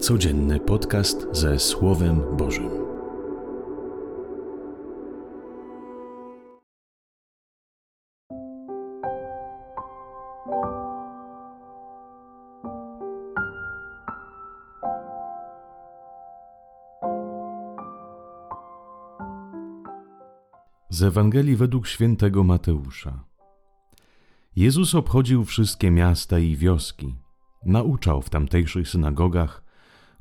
Codzienny podcast ze Słowem Bożym. Z Ewangelii według świętego Mateusza. Jezus obchodził wszystkie miasta i wioski, nauczał w tamtejszych synagogach,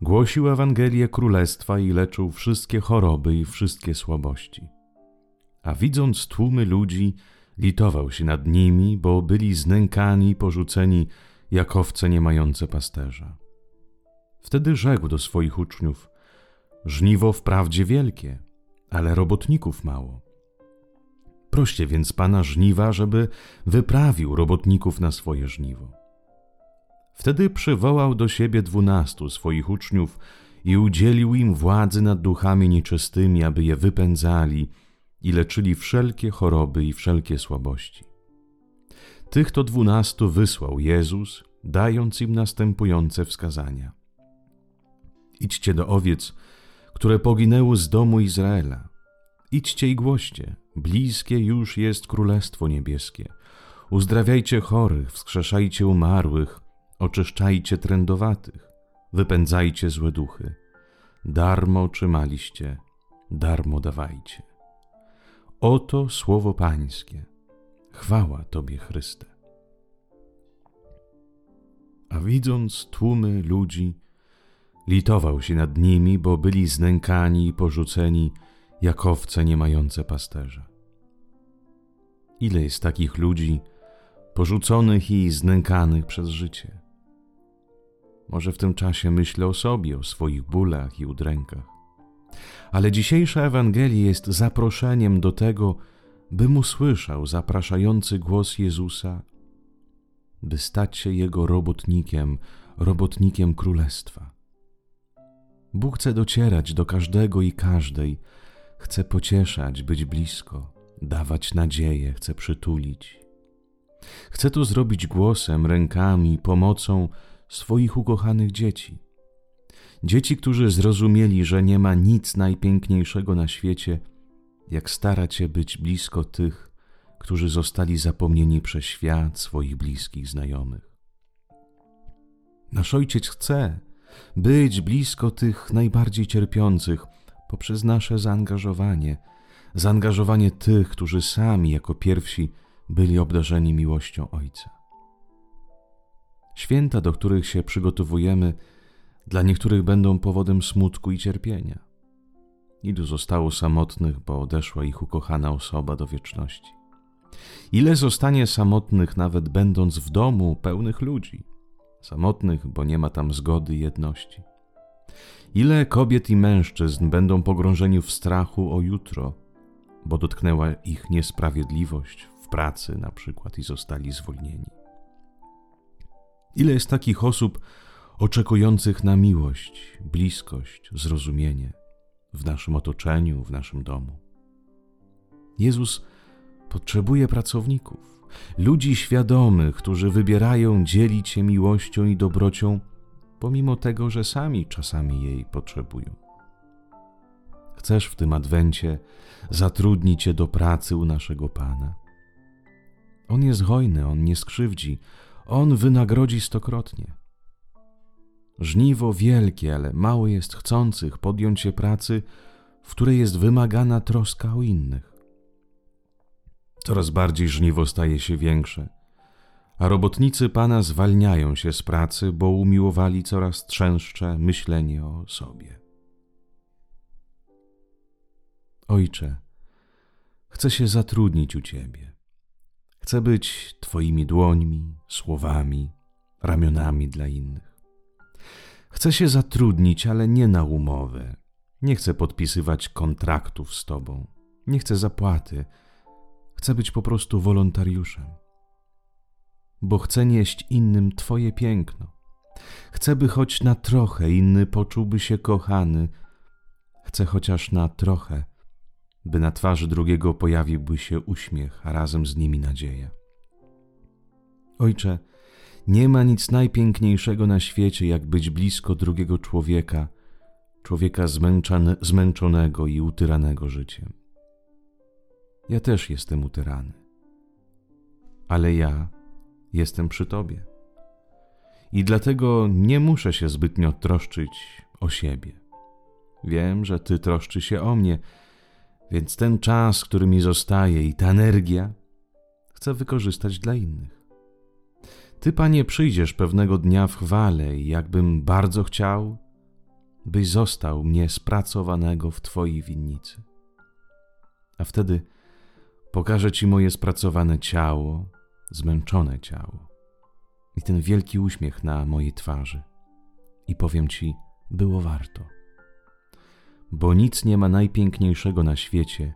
głosił Ewangelię Królestwa i leczył wszystkie choroby i wszystkie słabości. A widząc tłumy ludzi, litował się nad nimi, bo byli znękani i porzuceni jak owce nie mające pasterza. Wtedy rzekł do swoich uczniów: Żniwo wprawdzie wielkie, ale robotników mało. Proście więc pana żniwa, żeby wyprawił robotników na swoje żniwo. Wtedy przywołał do siebie dwunastu swoich uczniów i udzielił im władzy nad duchami nieczystymi, aby je wypędzali i leczyli wszelkie choroby i wszelkie słabości. Tych to dwunastu wysłał Jezus, dając im następujące wskazania. Idźcie do owiec, które poginęły z domu Izraela. Idźcie i głoście, bliskie już jest Królestwo Niebieskie. Uzdrawiajcie chorych, wskrzeszajcie umarłych, oczyszczajcie trędowatych, wypędzajcie złe duchy. Darmo otrzymaliście, darmo dawajcie. Oto słowo Pańskie. Chwała Tobie, Chryste. A widząc tłumy ludzi, litował się nad nimi, bo byli znękani i porzuceni, jak owce nie mające pasterza. Ile jest takich ludzi, porzuconych i znękanych przez życie? Może w tym czasie myślę o sobie, o swoich bólach i udrękach. Ale dzisiejsza Ewangelia jest zaproszeniem do tego, bym usłyszał zapraszający głos Jezusa, by stać się Jego robotnikiem, robotnikiem Królestwa. Bóg chce docierać do każdego i każdej, chce pocieszać, być blisko, dawać nadzieję, chce przytulić. Chce to zrobić głosem, rękami, pomocą swoich ukochanych dzieci. Dzieci, którzy zrozumieli, że nie ma nic najpiękniejszego na świecie, jak starać się być blisko tych, którzy zostali zapomnieni przez świat swoich bliskich znajomych. Nasz ojciec chce być blisko tych najbardziej cierpiących poprzez nasze zaangażowanie, zaangażowanie tych, którzy sami jako pierwsi byli obdarzeni miłością Ojca. Święta, do których się przygotowujemy, dla niektórych będą powodem smutku i cierpienia. Ilu zostało samotnych, bo odeszła ich ukochana osoba do wieczności. Ile zostanie samotnych, nawet będąc w domu pełnych ludzi, samotnych, bo nie ma tam zgody i jedności. Ile kobiet i mężczyzn będą pogrążeni w strachu o jutro, bo dotknęła ich niesprawiedliwość w pracy na przykład i zostali zwolnieni. Ile jest takich osób oczekujących na miłość, bliskość, zrozumienie w naszym otoczeniu, w naszym domu. Jezus potrzebuje pracowników, ludzi świadomych, którzy wybierają dzielić się miłością i dobrocią, pomimo tego, że sami czasami jej potrzebują. Chcesz w tym adwencie zatrudnić się do pracy u naszego Pana. On jest hojny, on nie skrzywdzi, on wynagrodzi stokrotnie. Żniwo wielkie, ale mało jest chcących podjąć się pracy, w której jest wymagana troska o innych. Coraz bardziej żniwo staje się większe, a robotnicy Pana zwalniają się z pracy, bo umiłowali coraz trzęssze myślenie o sobie. Ojcze, chcę się zatrudnić u Ciebie. Chcę być Twoimi dłońmi, słowami, ramionami dla innych. Chcę się zatrudnić, ale nie na umowę. Nie chcę podpisywać kontraktów z Tobą. Nie chcę zapłaty. Chcę być po prostu wolontariuszem. Bo chcę nieść innym Twoje piękno. Chcę, by choć na trochę inny poczułby się kochany. Chcę chociaż na trochę by na twarzy drugiego pojawiłby się uśmiech, a razem z nimi nadzieja. Ojcze, Nie ma nic najpiękniejszego na świecie, jak być blisko drugiego człowieka, człowieka zmęczonego i utyranego życiem. Ja też jestem utyrany, ale ja jestem przy Tobie. I dlatego nie muszę się zbytnio troszczyć o siebie. Wiem, że Ty troszczy się o mnie, więc ten czas, który mi zostaje i ta energia chcę wykorzystać dla innych. Ty, Panie, przyjdziesz pewnego dnia w chwale i jakbym bardzo chciał, byś został mnie spracowanego w Twojej winnicy. A wtedy pokażę Ci moje spracowane ciało, zmęczone ciało i ten wielki uśmiech na mojej twarzy. I powiem Ci, było warto. Bo nic nie ma najpiękniejszego na świecie,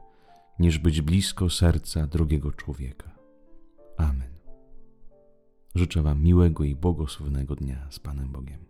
niż być blisko serca drugiego człowieka. Amen. Życzę Wam miłego i błogosławionego dnia z Panem Bogiem.